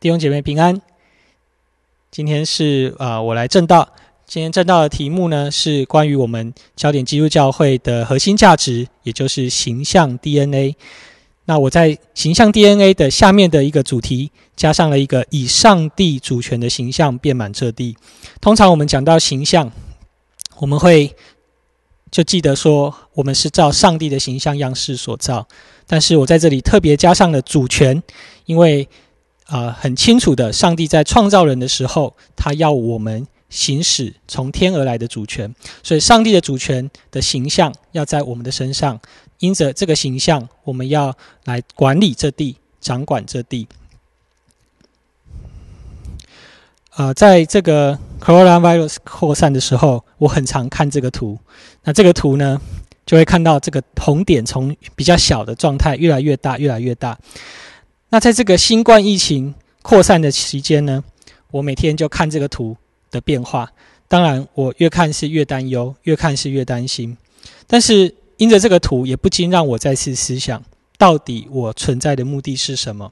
弟兄姐妹平安。今天是啊，我来正道。今天正道的题目呢，是关于我们焦点基督教会的核心价值，也就是形象 DNA。那我在形象 DNA 的下面的一个主题，加上了一个以上帝主权的形象遍满这地。通常我们讲到形象，我们会就记得说，我们是照上帝的形象样式所造。但是我在这里特别加上了主权，因为。啊，很清楚的，上帝在创造人的时候，他要我们行使从天而来的主权，所以上帝的主权的形象要在我们的身上，因着这个形象，我们要来管理这地，掌管这地。啊，在这个 coronavirus 扩散的时候，我很常看这个图。那这个图呢，就会看到这个红点从比较小的状态越来越大，越来越大。那在这个新冠疫情扩散的期间呢，我每天就看这个图的变化。当然，我越看是越担忧，越看是越担心。但是，因着这个图，也不禁让我再次思想：到底我存在的目的是什么？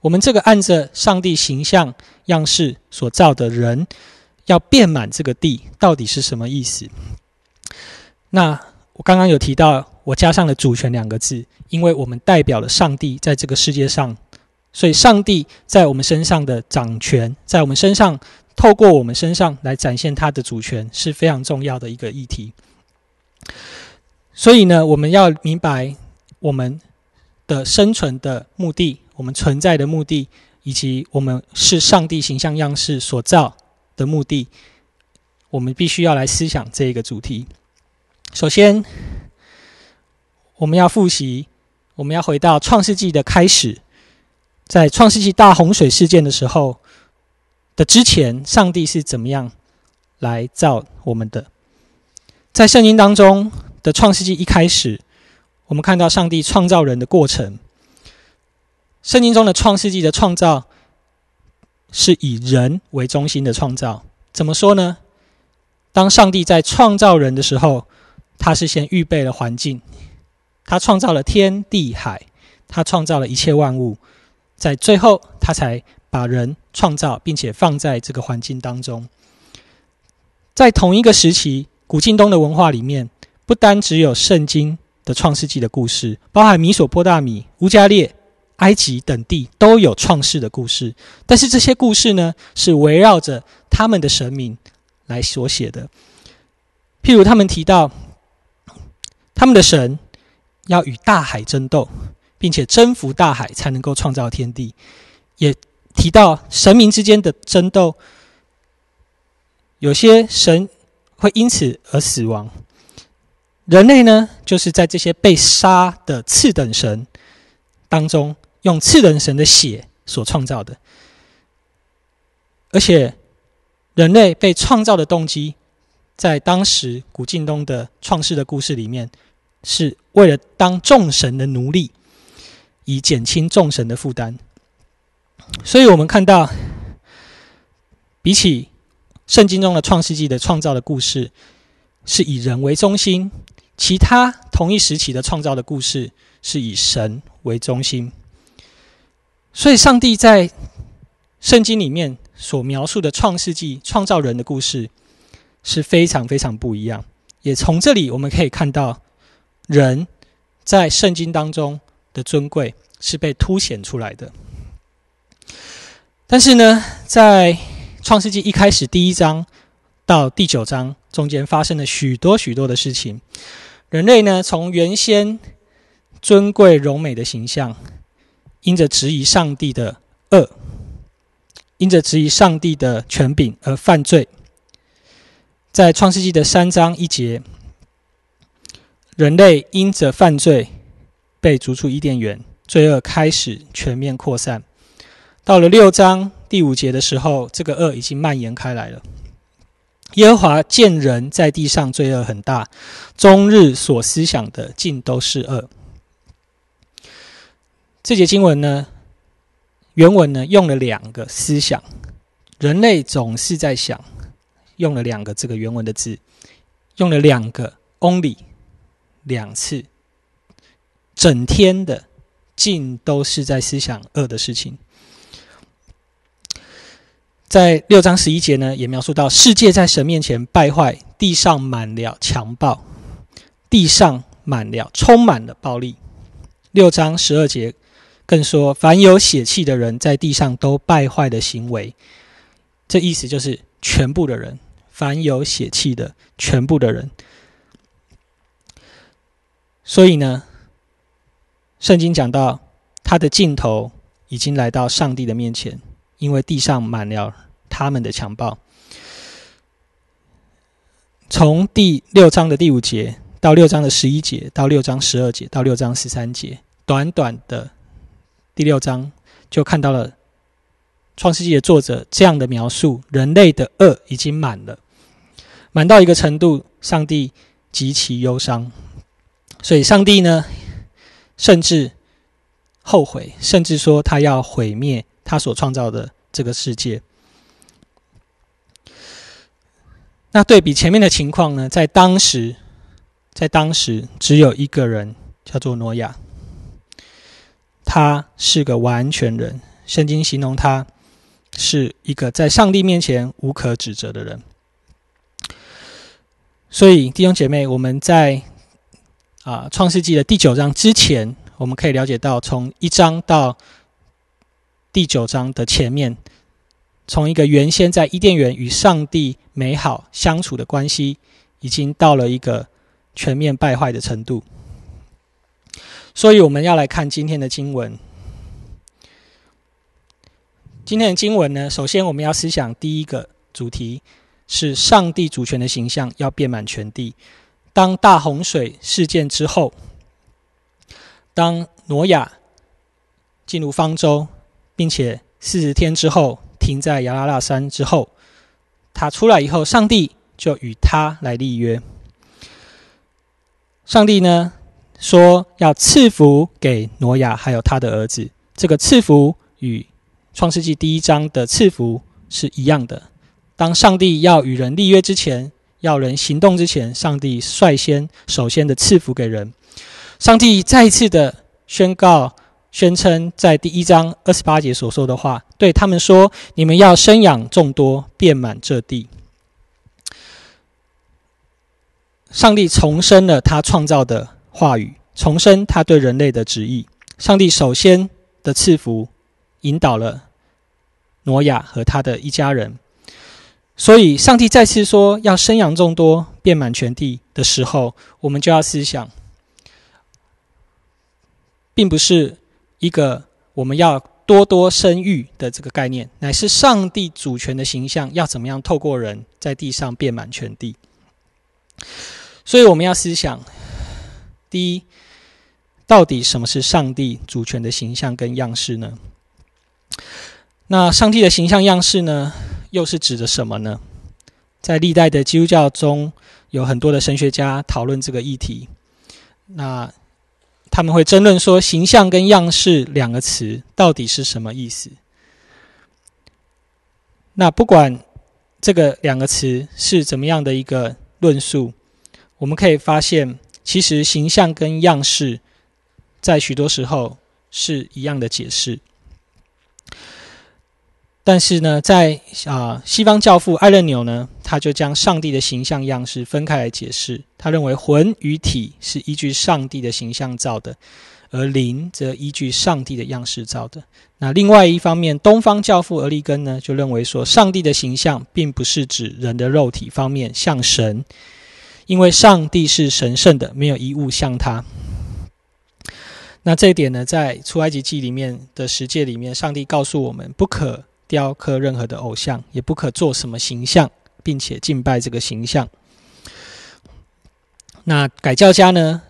我们这个按着上帝形象样式所造的人，要遍满这个地，到底是什么意思？那我刚刚有提到，我加上了“主权”两个字，因为我们代表了上帝在这个世界上。所以，上帝在我们身上的掌权，在我们身上透过我们身上来展现他的主权，是非常重要的一个议题。所以呢，我们要明白我们的生存的目的，我们存在的目的，以及我们是上帝形象样式所造的目的，我们必须要来思想这一个主题。首先，我们要复习，我们要回到创世纪的开始。在创世纪大洪水事件的时候的之前，上帝是怎么样来造我们的？在圣经当中的创世纪一开始，我们看到上帝创造人的过程。圣经中的创世纪的创造是以人为中心的创造。怎么说呢？当上帝在创造人的时候，他是先预备了环境，他创造了天地海，他创造了一切万物。在最后，他才把人创造，并且放在这个环境当中。在同一个时期，古近东的文化里面，不单只有圣经的创世纪的故事，包含米索波大米、乌加列、埃及等地都有创世的故事。但是这些故事呢，是围绕着他们的神明来所写的。譬如他们提到，他们的神要与大海争斗。并且征服大海，才能够创造天地。也提到神明之间的争斗，有些神会因此而死亡。人类呢，就是在这些被杀的次等神当中，用次等神的血所创造的。而且，人类被创造的动机，在当时古晋东的创世的故事里面，是为了当众神的奴隶。以减轻众神的负担，所以我们看到，比起圣经中的创世纪的创造的故事，是以人为中心；其他同一时期的创造的故事是以神为中心。所以，上帝在圣经里面所描述的创世纪创造人的故事是非常非常不一样。也从这里我们可以看到，人在圣经当中。的尊贵是被凸显出来的，但是呢，在创世纪一开始第一章到第九章中间发生了许多许多的事情，人类呢从原先尊贵荣美的形象，因着质疑上帝的恶，因着质疑上帝的权柄而犯罪，在创世纪的三章一节，人类因着犯罪。被逐出伊甸园，罪恶开始全面扩散。到了六章第五节的时候，这个恶已经蔓延开来了。耶和华见人在地上罪恶很大，终日所思想的尽都是恶。这节经文呢，原文呢用了两个思想，人类总是在想，用了两个这个原文的字，用了两个 only 两次。整天的尽都是在思想恶的事情。在六章十一节呢，也描述到世界在神面前败坏，地上满了强暴，地上满了充满了暴力。六章十二节更说，凡有血气的人在地上都败坏的行为，这意思就是全部的人，凡有血气的全部的人。所以呢，圣经讲到他的尽头已经来到上帝的面前。因为地上满了他们的强暴。从第六章的第五节到六章的十一节，到六章十二节，到六章十三节，短短的第六章就看到了创世纪的作者这样的描述：人类的恶已经满了，满到一个程度，上帝极其忧伤。所以，上帝呢，甚至后悔，甚至说他要毁灭。他所创造的这个世界，那对比前面的情况呢？在当时，在当时只有一个人叫做挪亚，他是个完全人。圣经形容他是一个在上帝面前无可指责的人。所以弟兄姐妹，我们在啊创世纪的第九章之前，我们可以了解到，从一章到。第九章的前面，从一个原先在伊甸园与上帝美好相处的关系，已经到了一个全面败坏的程度。所以我们要来看今天的经文。今天的经文呢，首先我们要思想第一个主题是上帝主权的形象要遍满全地。当大洪水事件之后，当挪亚进入方舟。并且四十天之后停在亚拉腊山之后，他出来以后，上帝就与他来立约。上帝呢说要赐福给挪亚还有他的儿子。这个赐福与创世纪第一章的赐福是一样的。当上帝要与人立约之前，要人行动之前，上帝率先首先的赐福给人。上帝再一次的宣告。宣称在第一章二十八节所说的话，对他们说：“你们要生养众多，遍满这地。”上帝重申了他创造的话语，重申他对人类的旨意。上帝首先的赐福引导了挪亚和他的一家人，所以上帝再次说要生养众多，遍满全地的时候，我们就要思想，并不是。一个我们要多多生育的这个概念，乃是上帝主权的形象，要怎么样透过人在地上遍满全地？所以我们要思想：第一，到底什么是上帝主权的形象跟样式呢？那上帝的形象样式呢，又是指的什么呢？在历代的基督教中有很多的神学家讨论这个议题。那他们会争论说“形象”跟“样式”两个词到底是什么意思？那不管这个两个词是怎么样的一个论述，我们可以发现，其实“形象”跟“样式”在许多时候是一样的解释。但是呢，在啊，西方教父艾勒纽呢，他就将上帝的形象样式分开来解释。他认为魂与体是依据上帝的形象造的，而灵则依据上帝的样式造的。那另外一方面，东方教父俄利根呢，就认为说，上帝的形象并不是指人的肉体方面像神，因为上帝是神圣的，没有一物像他。那这一点呢，在出埃及记里面的十诫里面，上帝告诉我们不可。雕刻任何的偶像，也不可做什么形象，并且敬拜这个形象。那改教家呢？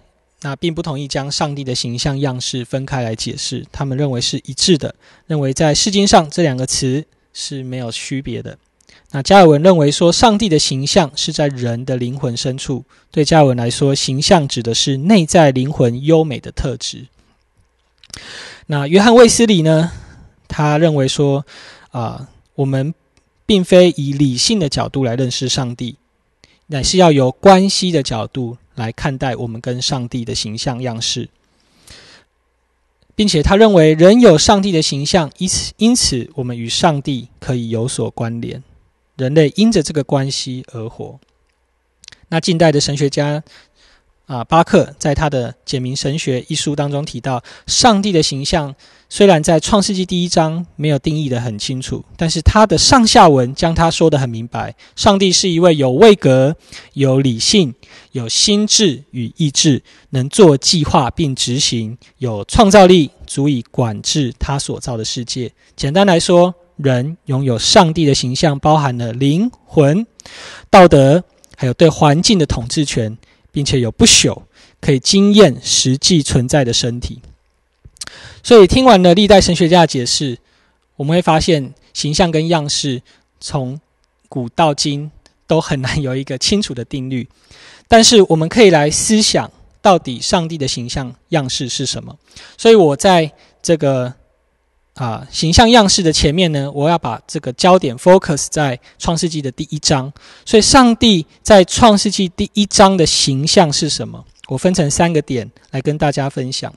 那并不同意将上帝的形象样式分开来解释，他们认为是一致的，认为在释经上这两个词是没有区别的。那加尔文认为说，上帝的形象是在人的灵魂深处。对加尔文来说，形象指的是内在灵魂优美的特质。那约翰卫斯理呢？他认为说。啊，我们并非以理性的角度来认识上帝，乃是要由关系的角度来看待我们跟上帝的形象样式。并且他认为人有上帝的形象，因此因此我们与上帝可以有所关联，人类因着这个关系而活。那近代的神学家。啊，巴克在他的《简明神学》一书当中提到，上帝的形象虽然在创世纪第一章没有定义的很清楚，但是他的上下文将他说的很明白。上帝是一位有位格、有理性、有心智与意志，能做计划并执行，有创造力，足以管制他所造的世界。简单来说，人拥有上帝的形象，包含了灵魂、道德，还有对环境的统治权。并且有不朽、可以经验实际存在的身体。所以听完了历代神学家的解释，我们会发现形象跟样式从古到今都很难有一个清楚的定律。但是我们可以来思想，到底上帝的形象样式是什么？所以我在这个。啊，形象样式的前面呢，我要把这个焦点 focus 在创世纪的第一章。所以，上帝在创世纪第一章的形象是什么？我分成三个点来跟大家分享。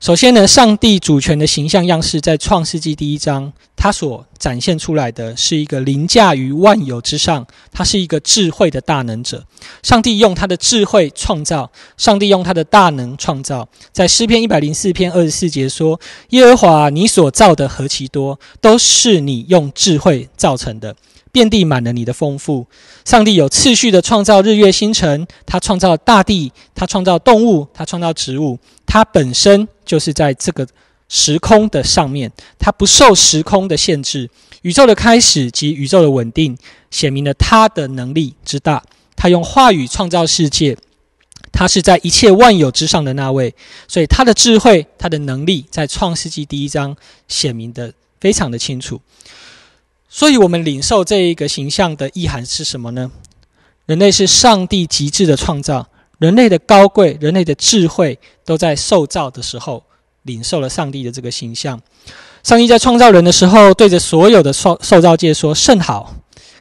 首先呢，上帝主权的形象样式在创世纪第一章，它所展现出来的是一个凌驾于万有之上，它是一个智慧的大能者。上帝用他的智慧创造，上帝用他的大能创造。在诗篇一百零四篇二十四节说：“耶和华，你所造的何其多，都是你用智慧造成的。”遍地满了你的丰富。上帝有次序的创造日月星辰，他创造大地，他创造动物，他创造植物。他本身就是在这个时空的上面，他不受时空的限制。宇宙的开始及宇宙的稳定，显明了他的能力之大。他用话语创造世界，他是在一切万有之上的那位。所以他的智慧，他的能力，在创世纪第一章显明的非常的清楚。所以，我们领受这一个形象的意涵是什么呢？人类是上帝极致的创造，人类的高贵、人类的智慧，都在受造的时候领受了上帝的这个形象。上帝在创造人的时候，对着所有的受受造界说：“甚好。”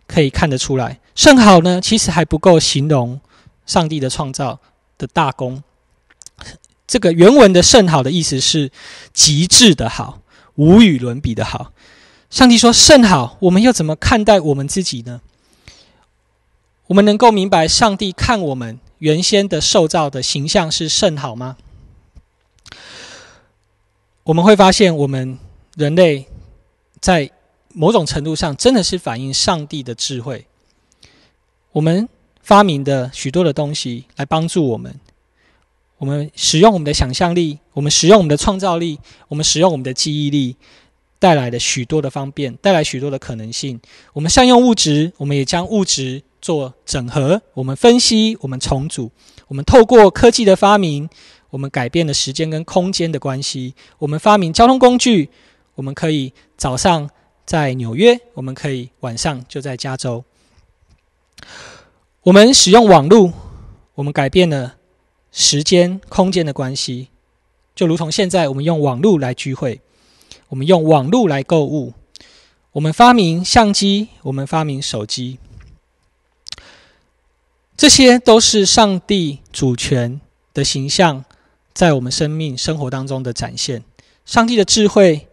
可以看得出来，“甚好”呢，其实还不够形容上帝的创造的大功。这个原文的“甚好”的意思是极致的好，无与伦比的好。上帝说：“甚好。”我们又怎么看待我们自己呢？我们能够明白上帝看我们原先的受造的形象是甚好吗？我们会发现，我们人类在某种程度上真的是反映上帝的智慧。我们发明的许多的东西来帮助我们，我们使用我们的想象力，我们使用我们的创造力，我们使用我们的记忆力。带来的许多的方便，带来许多的可能性。我们善用物质，我们也将物质做整合。我们分析，我们重组。我们透过科技的发明，我们改变了时间跟空间的关系。我们发明交通工具，我们可以早上在纽约，我们可以晚上就在加州。我们使用网络，我们改变了时间空间的关系，就如同现在我们用网络来聚会。我们用网络来购物，我们发明相机，我们发明手机，这些都是上帝主权的形象在我们生命生活当中的展现。上帝的智慧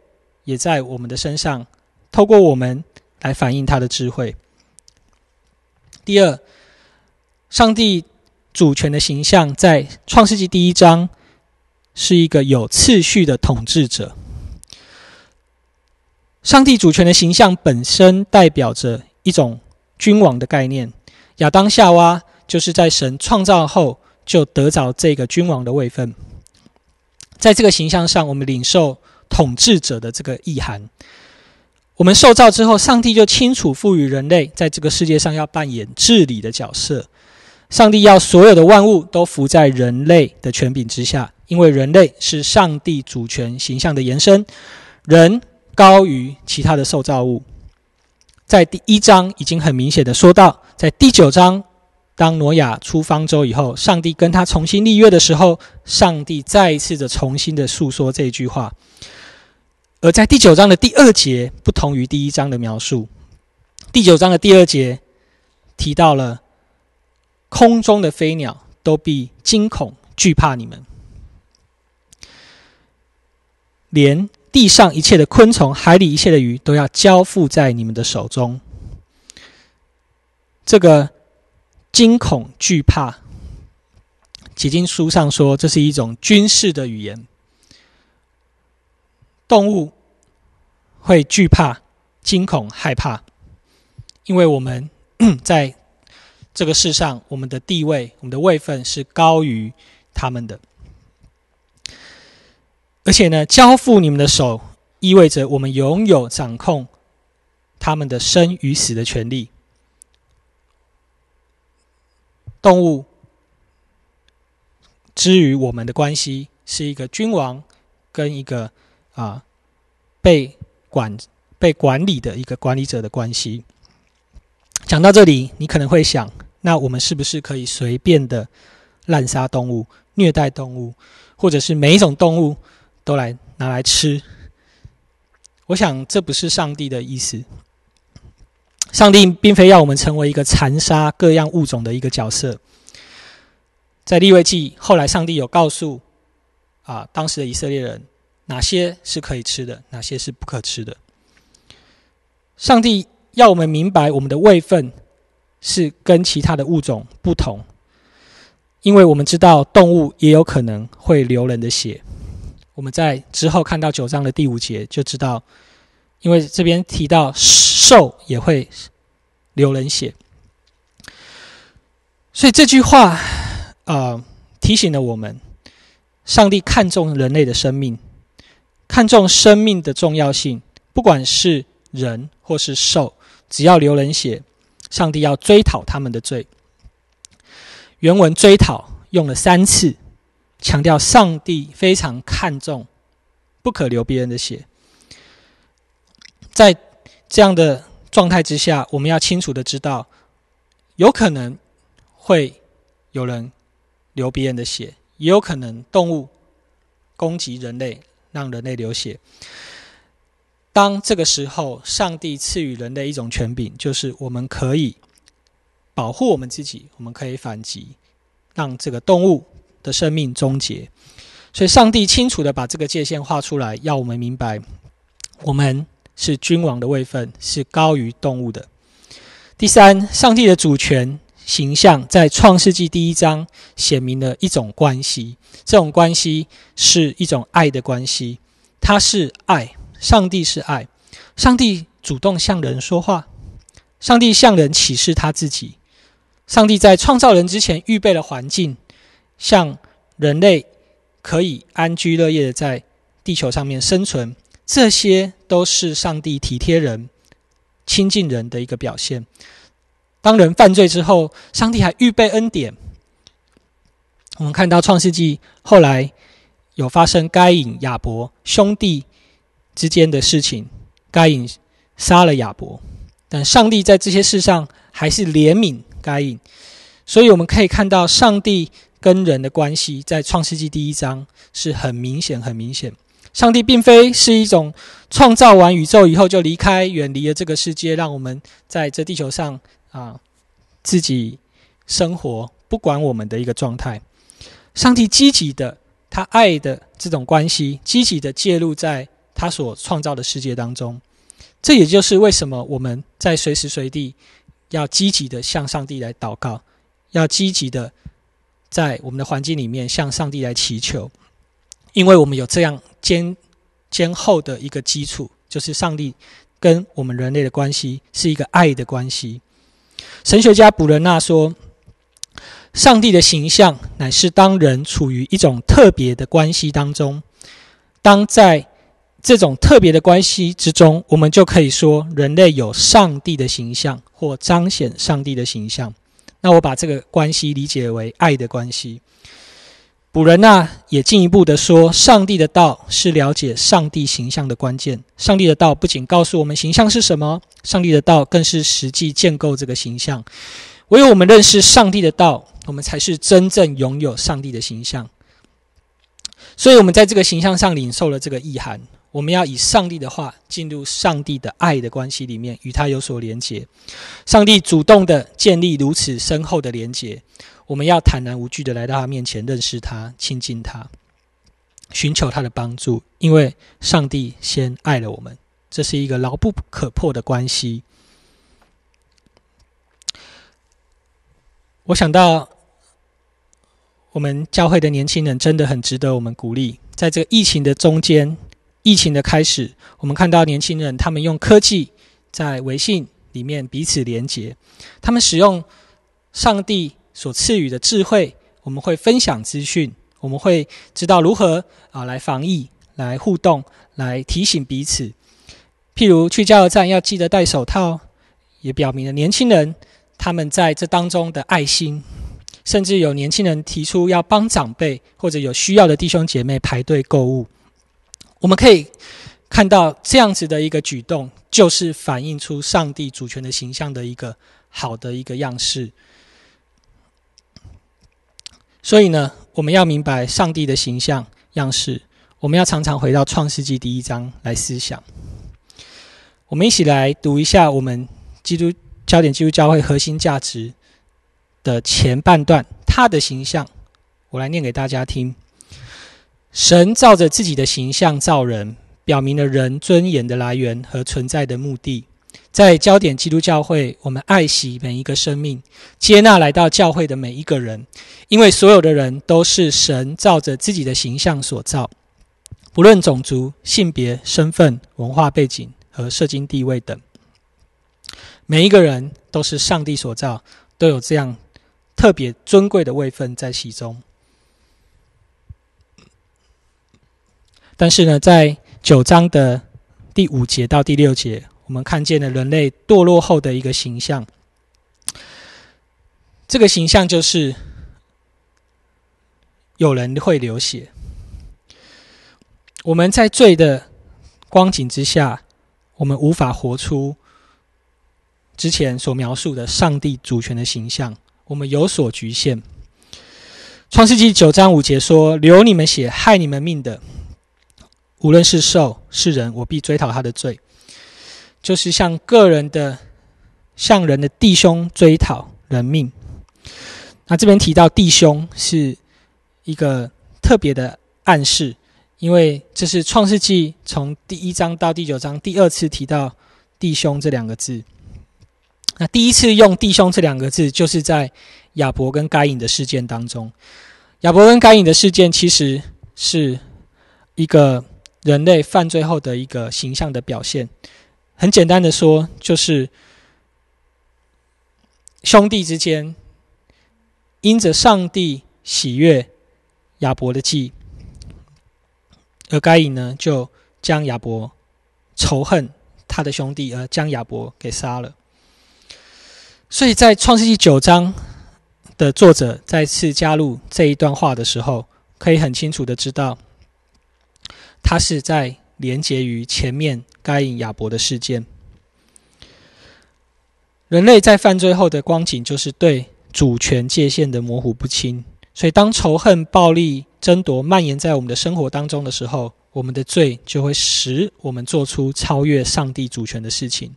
也在我们的身上，透过我们来反映他的智慧。第二，上帝主权的形象在创世纪第一章是一个有次序的统治者。上帝主权的形象本身代表着一种君王的概念。亚当夏娃就是在神创造后就得着这个君王的位分。在这个形象上，我们领受统治者的这个意涵。我们受造之后，上帝就清楚赋予人类在这个世界上要扮演治理的角色。上帝要所有的万物都服在人类的权柄之下，因为人类是上帝主权形象的延伸。人。高于其他的受造物，在第一章已经很明显的说到，在第九章，当挪亚出方舟以后，上帝跟他重新立约的时候，上帝再一次的重新的诉说这句话。而在第九章的第二节，不同于第一章的描述，第九章的第二节提到了空中的飞鸟都必惊恐惧怕你们。连地上一切的昆虫、海里一切的鱼，都要交付在你们的手中。这个惊恐惧怕，解经书上说，这是一种军事的语言。动物会惧怕、惊恐、害怕，因为我们 在这个世上，我们的地位、我们的位分是高于他们的。而且呢，交付你们的手，意味着我们拥有掌控他们的生与死的权利。动物之于我们的关系，是一个君王跟一个啊被管被管理的一个管理者的关系。讲到这里，你可能会想，那我们是不是可以随便的滥杀动物、虐待动物，或者是每一种动物？都来拿来吃，我想这不是上帝的意思。上帝并非要我们成为一个残杀各样物种的一个角色。在立位记后来，上帝有告诉啊当时的以色列人哪些是可以吃的，哪些是不可吃的。上帝要我们明白我们的位分是跟其他的物种不同，因为我们知道动物也有可能会流人的血。我们在之后看到九章的第五节，就知道，因为这边提到兽也会流人血，所以这句话啊提醒了我们：上帝看重人类的生命，看重生命的重要性。不管是人或是兽，只要流人血，上帝要追讨他们的罪。原文追讨用了三次。强调上帝非常看重，不可流别人的血。在这样的状态之下，我们要清楚的知道，有可能会有人流别人的血，也有可能动物攻击人类，让人类流血。当这个时候，上帝赐予人类一种权柄，就是我们可以保护我们自己，我们可以反击，让这个动物。的生命终结，所以上帝清楚的把这个界限画出来，要我们明白，我们是君王的位分是高于动物的。第三，上帝的主权形象在创世纪第一章显明了一种关系，这种关系是一种爱的关系，它是爱，上帝是爱，上帝主动向人说话，上帝向人启示他自己，上帝在创造人之前预备了环境。像人类可以安居乐业的在地球上面生存，这些都是上帝体贴人、亲近人的一个表现。当人犯罪之后，上帝还预备恩典。我们看到创世纪后来有发生该隐、亚伯兄弟之间的事情，该隐杀了亚伯，但上帝在这些事上还是怜悯该隐，所以我们可以看到上帝。跟人的关系，在创世纪第一章是很明显、很明显。上帝并非是一种创造完宇宙以后就离开、远离了这个世界，让我们在这地球上啊自己生活，不管我们的一个状态。上帝积极的，他爱的这种关系，积极的介入在他所创造的世界当中。这也就是为什么我们在随时随地要积极的向上帝来祷告，要积极的。在我们的环境里面，向上帝来祈求，因为我们有这样坚坚厚的一个基础，就是上帝跟我们人类的关系是一个爱的关系。神学家卜伦纳说：“上帝的形象乃是当人处于一种特别的关系当中，当在这种特别的关系之中，我们就可以说人类有上帝的形象，或彰显上帝的形象。”那我把这个关系理解为爱的关系。卜仁纳也进一步的说，上帝的道是了解上帝形象的关键。上帝的道不仅告诉我们形象是什么，上帝的道更是实际建构这个形象。唯有我们认识上帝的道，我们才是真正拥有上帝的形象。所以，我们在这个形象上领受了这个意涵。我们要以上帝的话进入上帝的爱的关系里面，与他有所连结。上帝主动的建立如此深厚的连结，我们要坦然无惧的来到他面前，认识他，亲近他。寻求他的帮助，因为上帝先爱了我们，这是一个牢不可破的关系。我想到，我们教会的年轻人真的很值得我们鼓励。在这个疫情的中间，疫情的开始，我们看到年轻人他们用科技在微信里面彼此连接，他们使用上帝所赐予的智慧，我们会分享资讯。我们会知道如何啊来防疫、来互动、来提醒彼此。譬如去加油站要记得戴手套，也表明了年轻人他们在这当中的爱心。甚至有年轻人提出要帮长辈或者有需要的弟兄姐妹排队购物。我们可以看到这样子的一个举动，就是反映出上帝主权的形象的一个好的一个样式。所以呢？我们要明白上帝的形象样式，我们要常常回到创世纪第一章来思想。我们一起来读一下我们基督焦点基督教会核心价值的前半段，他的形象，我来念给大家听。神照着自己的形象造人，表明了人尊严的来源和存在的目的。在焦点基督教会，我们爱惜每一个生命，接纳来到教会的每一个人，因为所有的人都是神照着自己的形象所造，不论种族、性别、身份、文化背景和社经地位等，每一个人都是上帝所造，都有这样特别尊贵的位分在其中。但是呢，在九章的第五节到第六节。我们看见了人类堕落后的一个形象，这个形象就是有人会流血。我们在罪的光景之下，我们无法活出之前所描述的上帝主权的形象，我们有所局限。创世纪九章五节说：“流你们血、害你们命的，无论是兽是人，我必追讨他的罪。”就是向个人的、向人的弟兄追讨人命。那这边提到弟兄是一个特别的暗示，因为这是创世纪从第一章到第九章第二次提到弟兄这两个字。那第一次用弟兄这两个字，就是在亚伯跟该隐的事件当中。亚伯跟该隐的事件，其实是一个人类犯罪后的一个形象的表现。很简单的说，就是兄弟之间因着上帝喜悦亚伯的祭，而该隐呢就将亚伯仇恨他的兄弟，而将亚伯给杀了。所以在创世纪九章的作者再次加入这一段话的时候，可以很清楚的知道，他是在。连结于前面该隐亚伯的事件，人类在犯罪后的光景就是对主权界限的模糊不清。所以，当仇恨、暴力、争夺蔓延在我们的生活当中的时候，我们的罪就会使我们做出超越上帝主权的事情。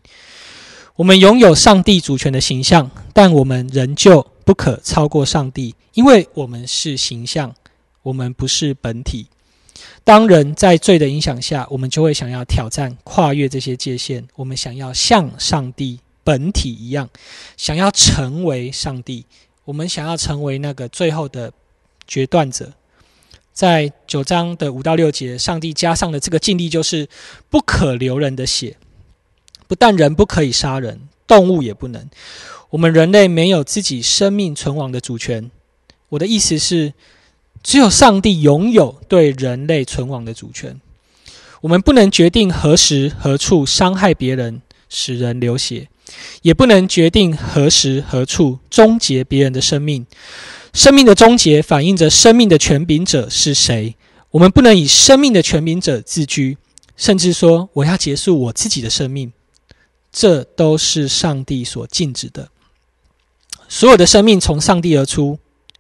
我们拥有上帝主权的形象，但我们仍旧不可超过上帝，因为我们是形象，我们不是本体。当人在罪的影响下，我们就会想要挑战、跨越这些界限。我们想要像上帝本体一样，想要成为上帝。我们想要成为那个最后的决断者。在九章的五到六节，上帝加上的这个禁令就是不可流人的血。不但人不可以杀人，动物也不能。我们人类没有自己生命存亡的主权。我的意思是。只有上帝拥有对人类存亡的主权。我们不能决定何时何处伤害别人，使人流血，也不能决定何时何处终结别人的生命。生命的终结反映着生命的权柄者是谁。我们不能以生命的权柄者自居，甚至说我要结束我自己的生命。这都是上帝所禁止的。所有的生命从上帝而出。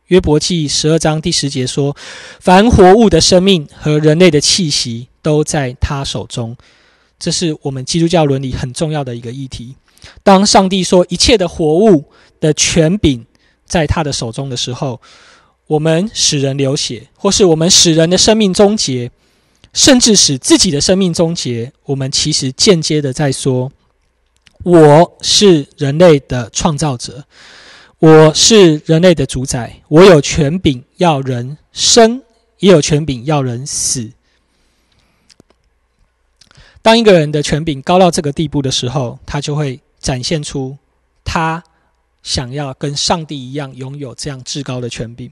约伯记十二章第十节说：“凡活物的生命和人类的气息都在他手中。”这是我们基督教伦理很重要的一个议题。当上帝说一切的活物的权柄在他的手中的时候，我们使人流血，或是我们使人的生命终结，甚至使自己的生命终结，我们其实间接的在说：我是人类的创造者，我是人类的主宰，我有权柄要人生，也有权柄要人死。当一个人的权柄高到这个地步的时候，他就会展现出他想要跟上帝一样拥有这样至高的权柄。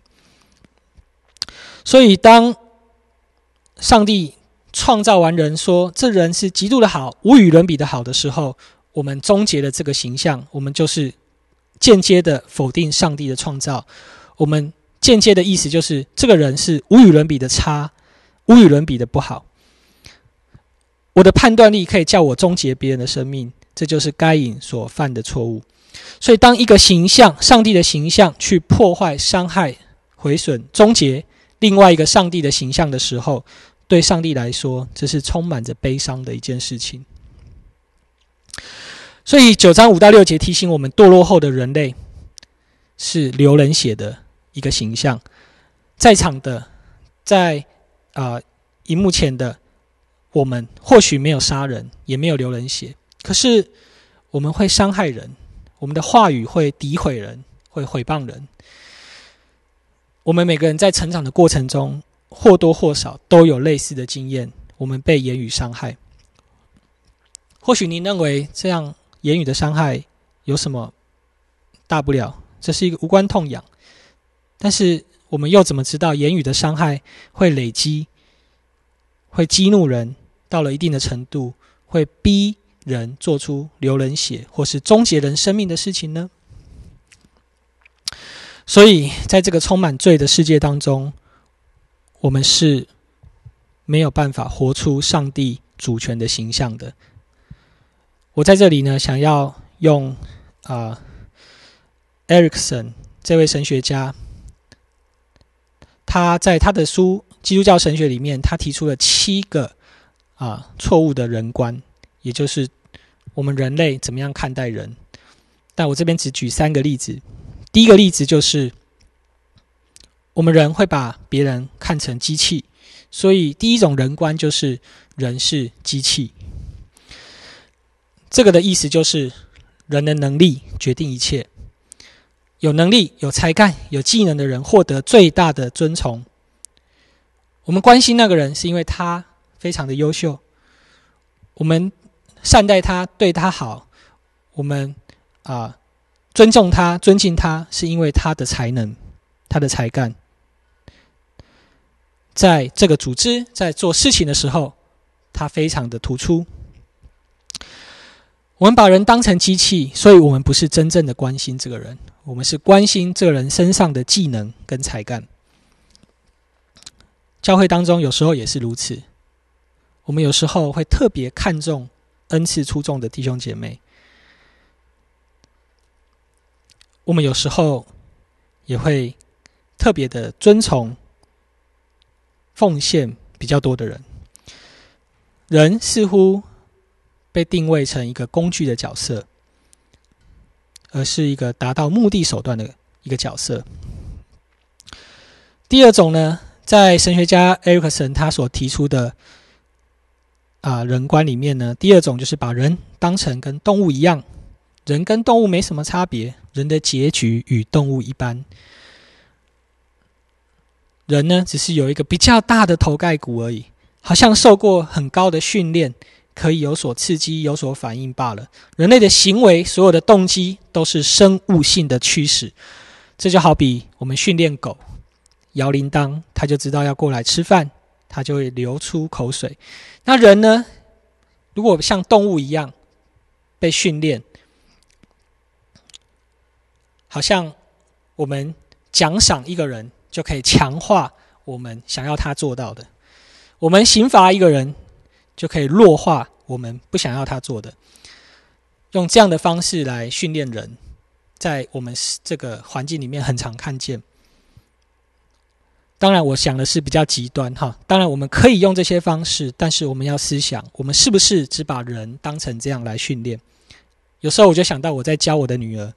所以，当上帝创造完人，说这人是极度的好，无与伦比的好的时候，我们终结了这个形象，我们就是间接的否定上帝的创造。我们间接的意思就是，这个人是无与伦比的差，无与伦比的不好。我的判断力可以叫我终结别人的生命，这就是该隐所犯的错误。所以，当一个形象，上帝的形象，去破坏、伤害、毁损、终结另外一个上帝的形象的时候，对上帝来说，这是充满着悲伤的一件事情。所以，九章五到六节提醒我们，堕落后的人类是流人血的一个形象。在场的，在啊，荧幕前的。我们或许没有杀人，也没有流人血，可是我们会伤害人，我们的话语会诋毁人，会毁谤人。我们每个人在成长的过程中，或多或少都有类似的经验，我们被言语伤害。或许您认为这样言语的伤害有什么大不了，这是一个无关痛痒。但是我们又怎么知道言语的伤害会累积，会激怒人？到了一定的程度，会逼人做出流人血或是终结人生命的事情呢？所以，在这个充满罪的世界当中，我们是没有办法活出上帝主权的形象的。我在这里呢，想要用啊，Erickson 这位神学家，他在他的书《基督教神学》里面，他提出了七个。啊，错误的人观，也就是我们人类怎么样看待人。但我这边只举三个例子。第一个例子就是，我们人会把别人看成机器，所以第一种人观就是人是机器。这个的意思就是，人的能力决定一切。有能力、有才干、有技能的人获得最大的尊崇。我们关心那个人，是因为他。非常的优秀，我们善待他，对他好，我们啊尊重他，尊敬他，是因为他的才能，他的才干，在这个组织在做事情的时候，他非常的突出。我们把人当成机器，所以我们不是真正的关心这个人，我们是关心这个人身上的技能跟才干。教会当中有时候也是如此。我们有时候会特别看重恩赐出众的弟兄姐妹，我们有时候也会特别的尊崇奉献比较多的人。人似乎被定位成一个工具的角色，而是一个达到目的手段的一个角色。第二种呢，在神学家艾瑞克森他所提出的。啊，人观里面呢，第二种就是把人当成跟动物一样，人跟动物没什么差别，人的结局与动物一般。人呢，只是有一个比较大的头盖骨而已，好像受过很高的训练，可以有所刺激、有所反应罢了。人类的行为，所有的动机都是生物性的驱使。这就好比我们训练狗摇铃铛，它就知道要过来吃饭。它就会流出口水。那人呢？如果像动物一样被训练，好像我们奖赏一个人就可以强化我们想要他做到的；我们刑罚一个人就可以弱化我们不想要他做的。用这样的方式来训练人，在我们这个环境里面很常看见。当然，我想的是比较极端哈。当然，我们可以用这些方式，但是我们要思想，我们是不是只把人当成这样来训练？有时候我就想到我在教我的女儿，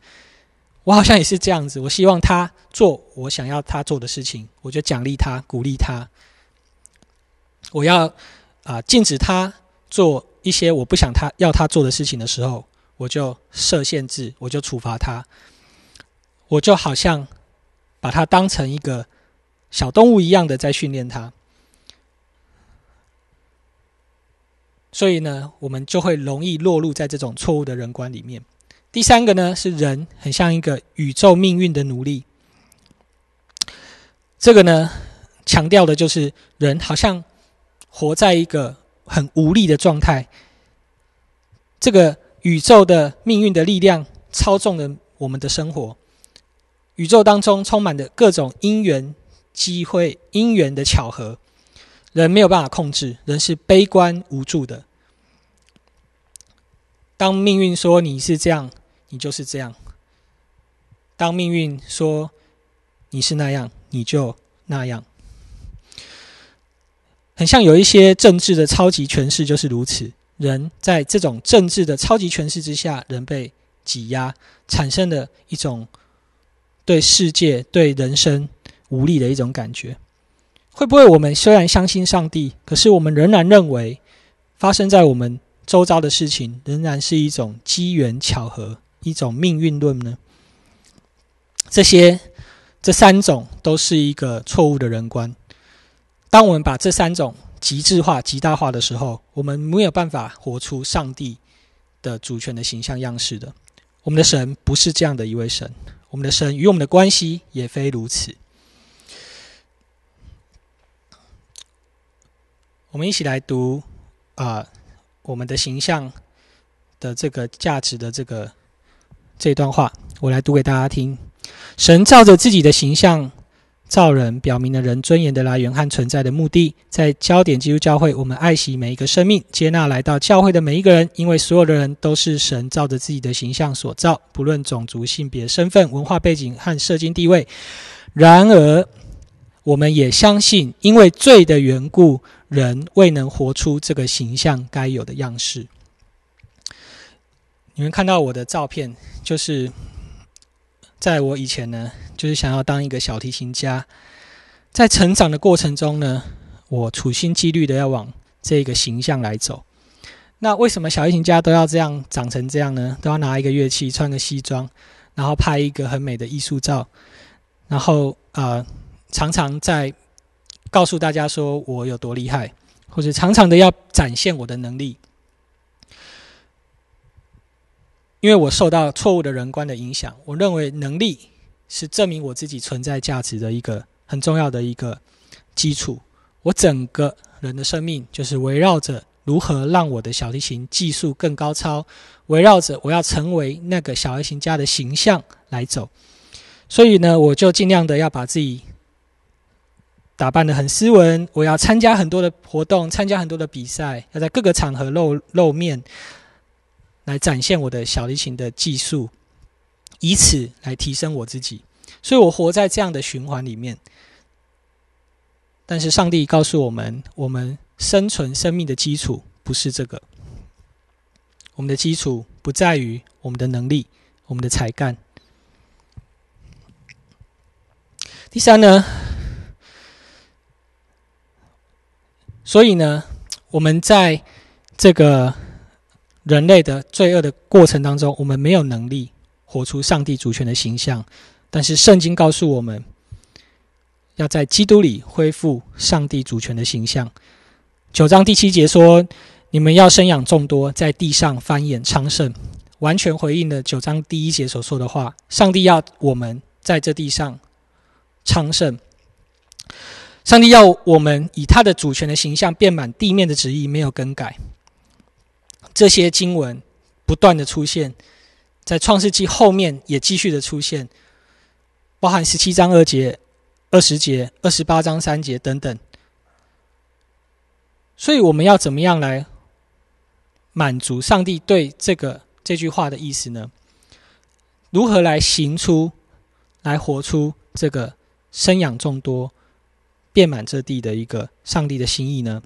我好像也是这样子，我希望她做我想要她做的事情，我就奖励她，鼓励她。我要啊禁止他做一些我不想他要他做的事情的时候，我就设限制，我就处罚他。我就好像把他当成一个小动物一样的在训练他。所以呢，我们就会容易落入在这种错误的人观里面。第三个呢，是人很像一个宇宙命运的奴隶。这个呢，强调的就是人好像活在一个很无力的状态。这个宇宙的命运的力量操纵了我们的生活。宇宙当中充满着各种因缘机会、因缘的巧合。人没有办法控制，人是悲观无助的。当命运说你是这样，你就是这样；当命运说你是那样，你就那样。很像有一些政治的超级权势就是如此。人在这种政治的超级权势之下，人被挤压，产生了一种对世界、对人生无力的一种感觉。会不会我们虽然相信上帝，可是我们仍然认为发生在我们周遭的事情仍然是一种机缘巧合、一种命运论呢？这些这三种都是一个错误的人观。当我们把这三种极致化、极大化的时候，我们没有办法活出上帝的主权的形象样式的。我们的神不是这样的一位神，我们的神与我们的关系也非如此。我们一起来读啊，我们的形象的这个价值的这个这段话，我来读给大家听。神照着自己的形象造人，表明了人尊严的来源和存在的目的。在焦点基督教会，我们爱惜每一个生命，接纳来到教会的每一个人，因为所有的人都是神照着自己的形象所造，不论种族、性别、身份、文化背景和社经地位。然而，我们也相信，因为罪的缘故。人未能活出这个形象该有的样式。你们看到我的照片，就是在我以前呢，就是想要当一个小提琴家。在成长的过程中呢，我处心积虑的要往这个形象来走。那为什么小提琴家都要这样长成这样呢？都要拿一个乐器，穿个西装，然后拍一个很美的艺术照，然后啊，常常在。告诉大家说我有多厉害，或者常常的要展现我的能力，因为我受到错误的人观的影响，我认为能力是证明我自己存在价值的一个很重要的一个基础。我整个人的生命就是围绕着如何让我的小提琴技术更高超，围绕着我要成为那个小提琴家的形象来走。所以呢，我就尽量的要把自己。打扮的很斯文，我要参加很多的活动，参加很多的比赛，要在各个场合露露面，来展现我的小提琴的技术，以此来提升我自己。所以我活在这样的循环里面。但是上帝告诉我们，我们生存生命的基础不是这个，我们的基础不在于我们的能力，我们的才干。第三呢？所以呢，我们在这个人类的罪恶的过程当中，我们没有能力活出上帝主权的形象。但是圣经告诉我们，要在基督里恢复上帝主权的形象。九章第七节说：“你们要生养众多，在地上繁衍昌盛。”完全回应了九章第一节所说的话。上帝要我们在这地上昌盛。上帝要我们以他的主权的形象遍满地面的旨意没有更改。这些经文不断的出现在创世纪后面，也继续的出现，包含十七章二节、二十节、二十八章三节等等。所以我们要怎么样来满足上帝对这个这句话的意思呢？如何来行出来活出这个生养众多？遍满这地的一个上帝的心意呢？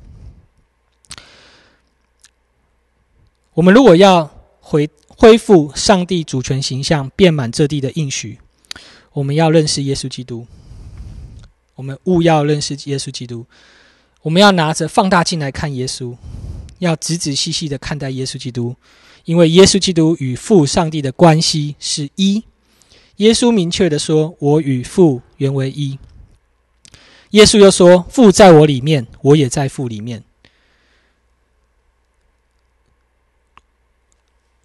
我们如果要回恢复上帝主权形象、遍满这地的应许，我们要认识耶稣基督。我们务要认识耶稣基督。我们要拿着放大镜来看耶稣，要仔仔细细的看待耶稣基督，因为耶稣基督与父上帝的关系是一。耶稣明确的说：“我与父原为一。”耶稣又说：“父在我里面，我也在父里面。”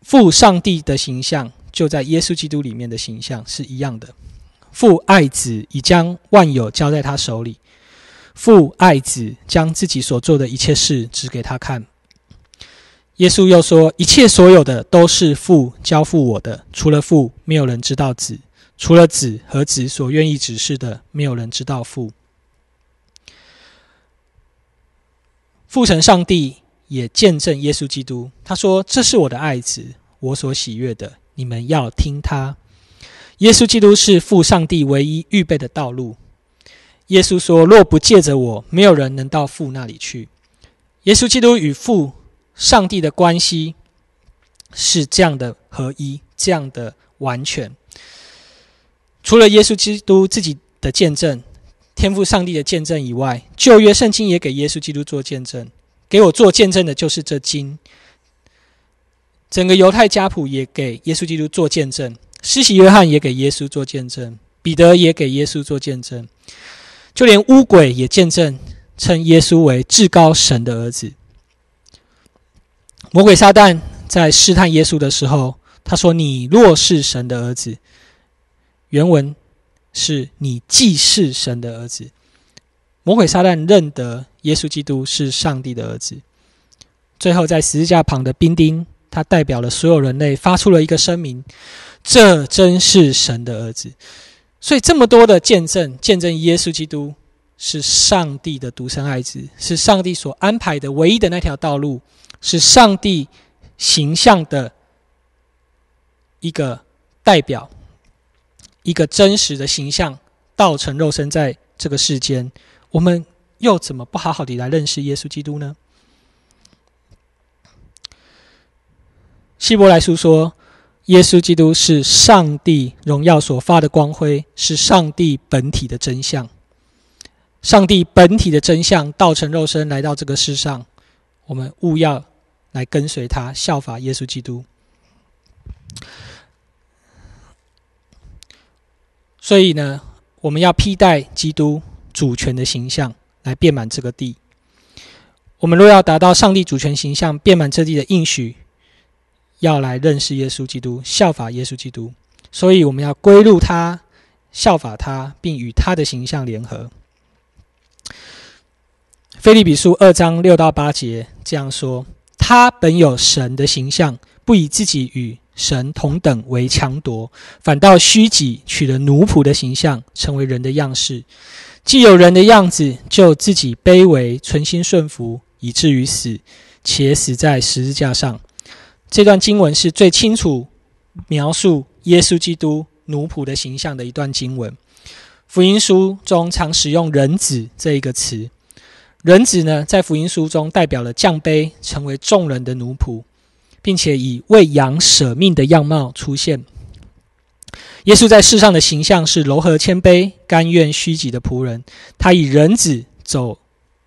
父上帝的形象就在耶稣基督里面的形象是一样的。父爱子，已将万有交在他手里。父爱子，将自己所做的一切事指给他看。耶稣又说：“一切所有的都是父交付我的，除了父，没有人知道子；除了子和子所愿意指示的，没有人知道父。”父神上帝也见证耶稣基督，他说：“这是我的爱子，我所喜悦的，你们要听他。”耶稣基督是父上帝唯一预备的道路。耶稣说：“若不借着我，没有人能到父那里去。”耶稣基督与父上帝的关系是这样的合一，这样的完全。除了耶稣基督自己的见证、天赋上帝的见证以外，旧约圣经也给耶稣基督做见证。给我做见证的就是这经。整个犹太家谱也给耶稣基督做见证。施洗约翰也给耶稣做见证，彼得也给耶稣做见证。就连巫鬼也见证，称耶稣为至高神的儿子。魔鬼撒旦在试探耶稣的时候，他说：“你若是神的儿子。”原文是你既是神的儿子。魔鬼撒旦认得耶稣基督是上帝的儿子。最后，在十字架旁的兵丁，他代表了所有人类，发出了一个声明：“这真是神的儿子。”所以，这么多的见证，见证耶稣基督是上帝的独生爱子，是上帝所安排的唯一的那条道路，是上帝形象的一个代表，一个真实的形象，道成肉身在这个世间。我们又怎么不好好的来认识耶稣基督呢？希伯来书说。耶稣基督是上帝荣耀所发的光辉，是上帝本体的真相。上帝本体的真相道成肉身来到这个世上，我们务要来跟随他，效法耶稣基督。所以呢，我们要披戴基督主权的形象，来遍满这个地。我们若要达到上帝主权形象遍满这地的应许。要来认识耶稣基督，效法耶稣基督，所以我们要归入他，效法他，并与他的形象联合。菲利比书二章六到八节这样说：他本有神的形象，不以自己与神同等为强夺，反倒虚己，取了奴仆的形象，成为人的样式。既有人的样子，就自己卑微，存心顺服，以至于死，且死在十字架上。这段经文是最清楚描述耶稣基督奴仆的形象的一段经文。福音书中常使用“人子”这一个词，“人子”呢，在福音书中代表了降卑，成为众人的奴仆，并且以为羊舍命的样貌出现。耶稣在世上的形象是柔和谦卑、甘愿虚己的仆人。他以人子走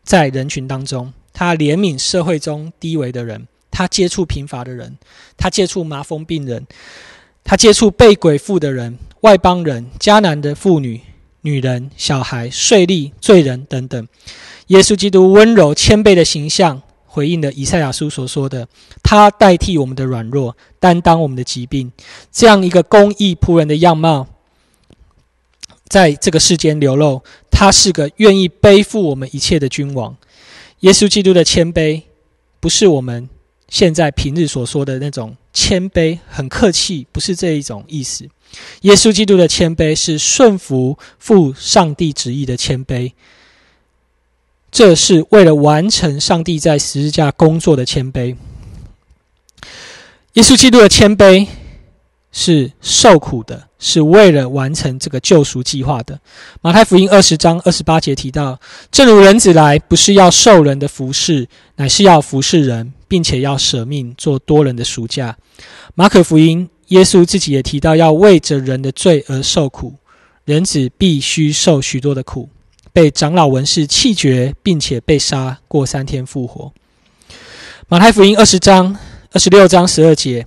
在人群当中，他怜悯社会中低微的人。他接触贫乏的人，他接触麻风病人，他接触被鬼附的人、外邦人、迦南的妇女、女人、小孩、税吏、罪人等等。耶稣基督温柔谦卑的形象，回应了以赛亚书所说的：“他代替我们的软弱，担当我们的疾病。”这样一个公义仆人的样貌，在这个世间流露。他是个愿意背负我们一切的君王。耶稣基督的谦卑，不是我们。现在平日所说的那种谦卑，很客气，不是这一种意思。耶稣基督的谦卑是顺服父上帝旨意的谦卑，这是为了完成上帝在十字架工作的谦卑。耶稣基督的谦卑是受苦的，是为了完成这个救赎计划的。马太福音二十章二十八节提到：“正如人子来，不是要受人的服侍，乃是要服侍人。”并且要舍命做多人的赎价。马可福音，耶稣自己也提到要为着人的罪而受苦，人子必须受许多的苦，被长老文士弃绝，并且被杀，过三天复活。马太福音二十章二十六章十二节，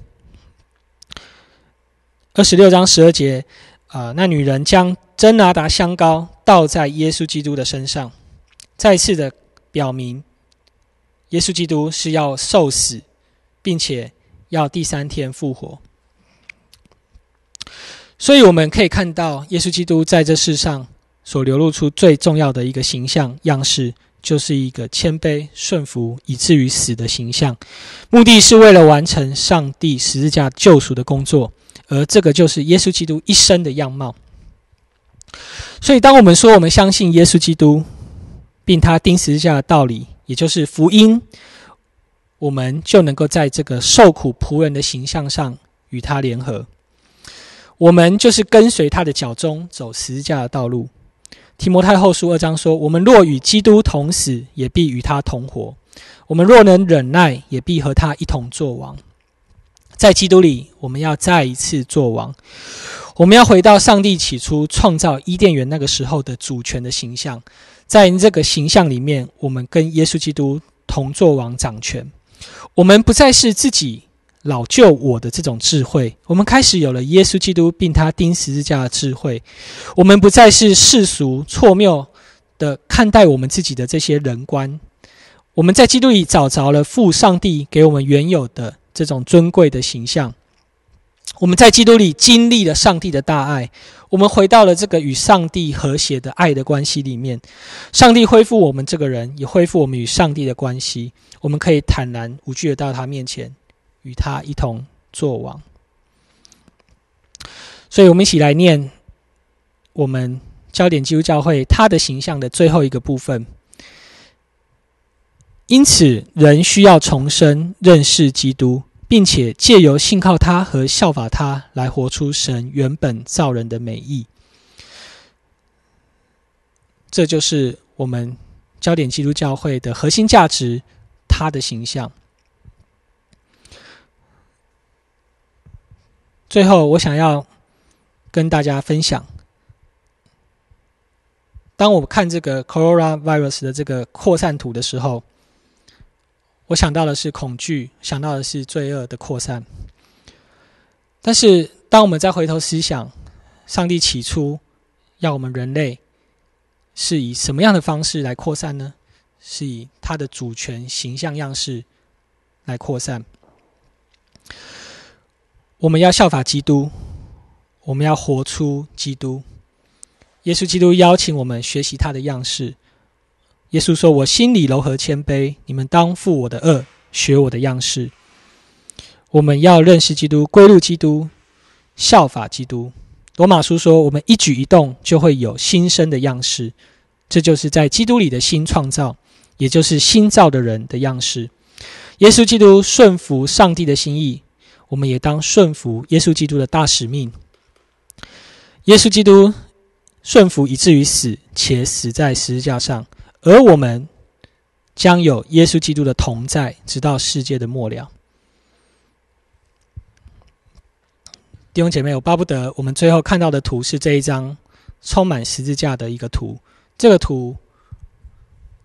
二十六章十二节，啊，那女人将真拿达香膏倒在耶稣基督的身上，再次的表明。耶稣基督是要受死，并且要第三天复活。所以我们可以看到，耶稣基督在这世上所流露出最重要的一个形象样式，就是一个谦卑顺服以至于死的形象。目的是为了完成上帝十字架救赎的工作，而这个就是耶稣基督一生的样貌。所以，当我们说我们相信耶稣基督，并他钉十字架的道理。也就是福音，我们就能够在这个受苦仆人的形象上与他联合。我们就是跟随他的脚中走十字架的道路。提摩太后书二章说：“我们若与基督同死，也必与他同活；我们若能忍耐，也必和他一同作王。”在基督里，我们要再一次作王。我们要回到上帝起初创造伊甸园那个时候的主权的形象。在这个形象里面，我们跟耶稣基督同作王掌权。我们不再是自己老救我的这种智慧，我们开始有了耶稣基督并他钉十字架的智慧。我们不再是世俗错谬的看待我们自己的这些人观。我们在基督里找着了父上帝给我们原有的这种尊贵的形象。我们在基督里经历了上帝的大爱。我们回到了这个与上帝和谐的爱的关系里面，上帝恢复我们这个人，也恢复我们与上帝的关系。我们可以坦然无惧的到他面前，与他一同作王。所以，我们一起来念我们焦点基督教会他的形象的最后一个部分。因此，人需要重生，认识基督。并且借由信靠他和效法他来活出神原本造人的美意，这就是我们焦点基督教会的核心价值，他的形象。最后，我想要跟大家分享，当我看这个 coronavirus 的这个扩散图的时候。我想到的是恐惧，想到的是罪恶的扩散。但是，当我们再回头思想，上帝起初要我们人类是以什么样的方式来扩散呢？是以他的主权形象样式来扩散。我们要效法基督，我们要活出基督。耶稣基督邀请我们学习他的样式。耶稣说：“我心里柔和谦卑，你们当负我的恶，学我的样式。我们要认识基督，归入基督，效法基督。”罗马书说：“我们一举一动就会有新生的样式，这就是在基督里的新创造，也就是新造的人的样式。”耶稣基督顺服上帝的心意，我们也当顺服耶稣基督的大使命。耶稣基督顺服以至于死，且死在十字架上。而我们将有耶稣基督的同在，直到世界的末了。弟兄姐妹，我巴不得我们最后看到的图是这一张充满十字架的一个图。这个图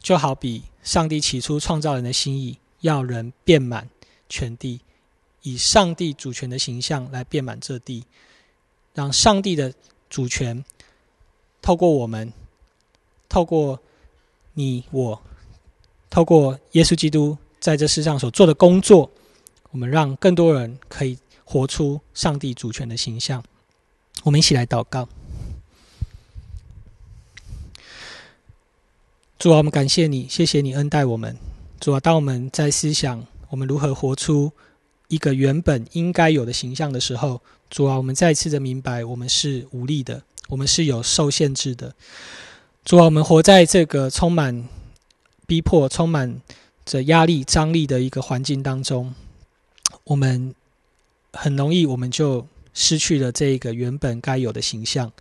就好比上帝起初创造人的心意，要人遍满全地，以上帝主权的形象来遍满这地，让上帝的主权透过我们，透过。你我透过耶稣基督在这世上所做的工作，我们让更多人可以活出上帝主权的形象。我们一起来祷告。主啊，我们感谢你，谢谢你恩待我们。主啊，当我们在思想我们如何活出一个原本应该有的形象的时候，主啊，我们再次的明白，我们是无力的，我们是有受限制的。主啊，我们活在这个充满逼迫、充满着压力、张力的一个环境当中，我们很容易我们就失去了这个原本该有的形象。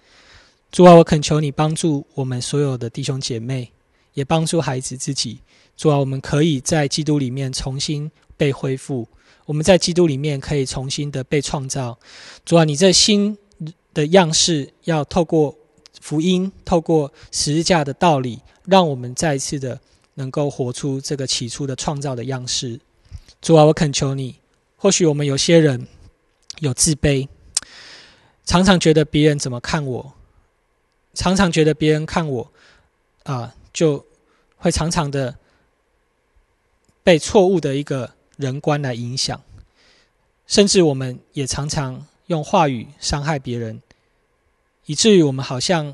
主啊，我恳求你帮助我们所有的弟兄姐妹，也帮助孩子自己。主啊，我们可以在基督里面重新被恢复，我们在基督里面可以重新的被创造。主啊，你这新的样式要透过福音，透过十字架的道理，让我们再一次的能够活出这个起初的创造的样式。主啊，我恳求你。或许我们有些人有自卑，常常觉得别人怎么看我，常常觉得别人看我啊，就会常常的被错误的一个人观来影响，甚至我们也常常用话语伤害别人，以至于我们好像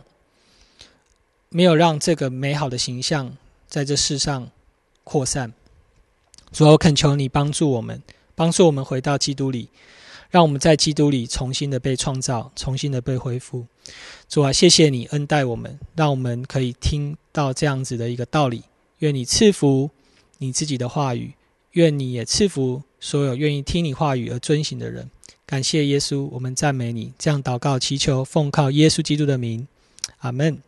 没有让这个美好的形象在这世上扩散。主，我恳求你帮助我们。帮助我们回到基督里，让我们在基督里重新的被创造，重新的被恢复。主啊，谢谢你恩待我们，让我们可以听到这样子的一个道理。愿你赐福你自己的话语，愿你也赐福所有愿意听你话语而遵行的人。感谢耶稣，我们赞美你。这样祷告祈求，奉靠耶稣基督的名，阿门。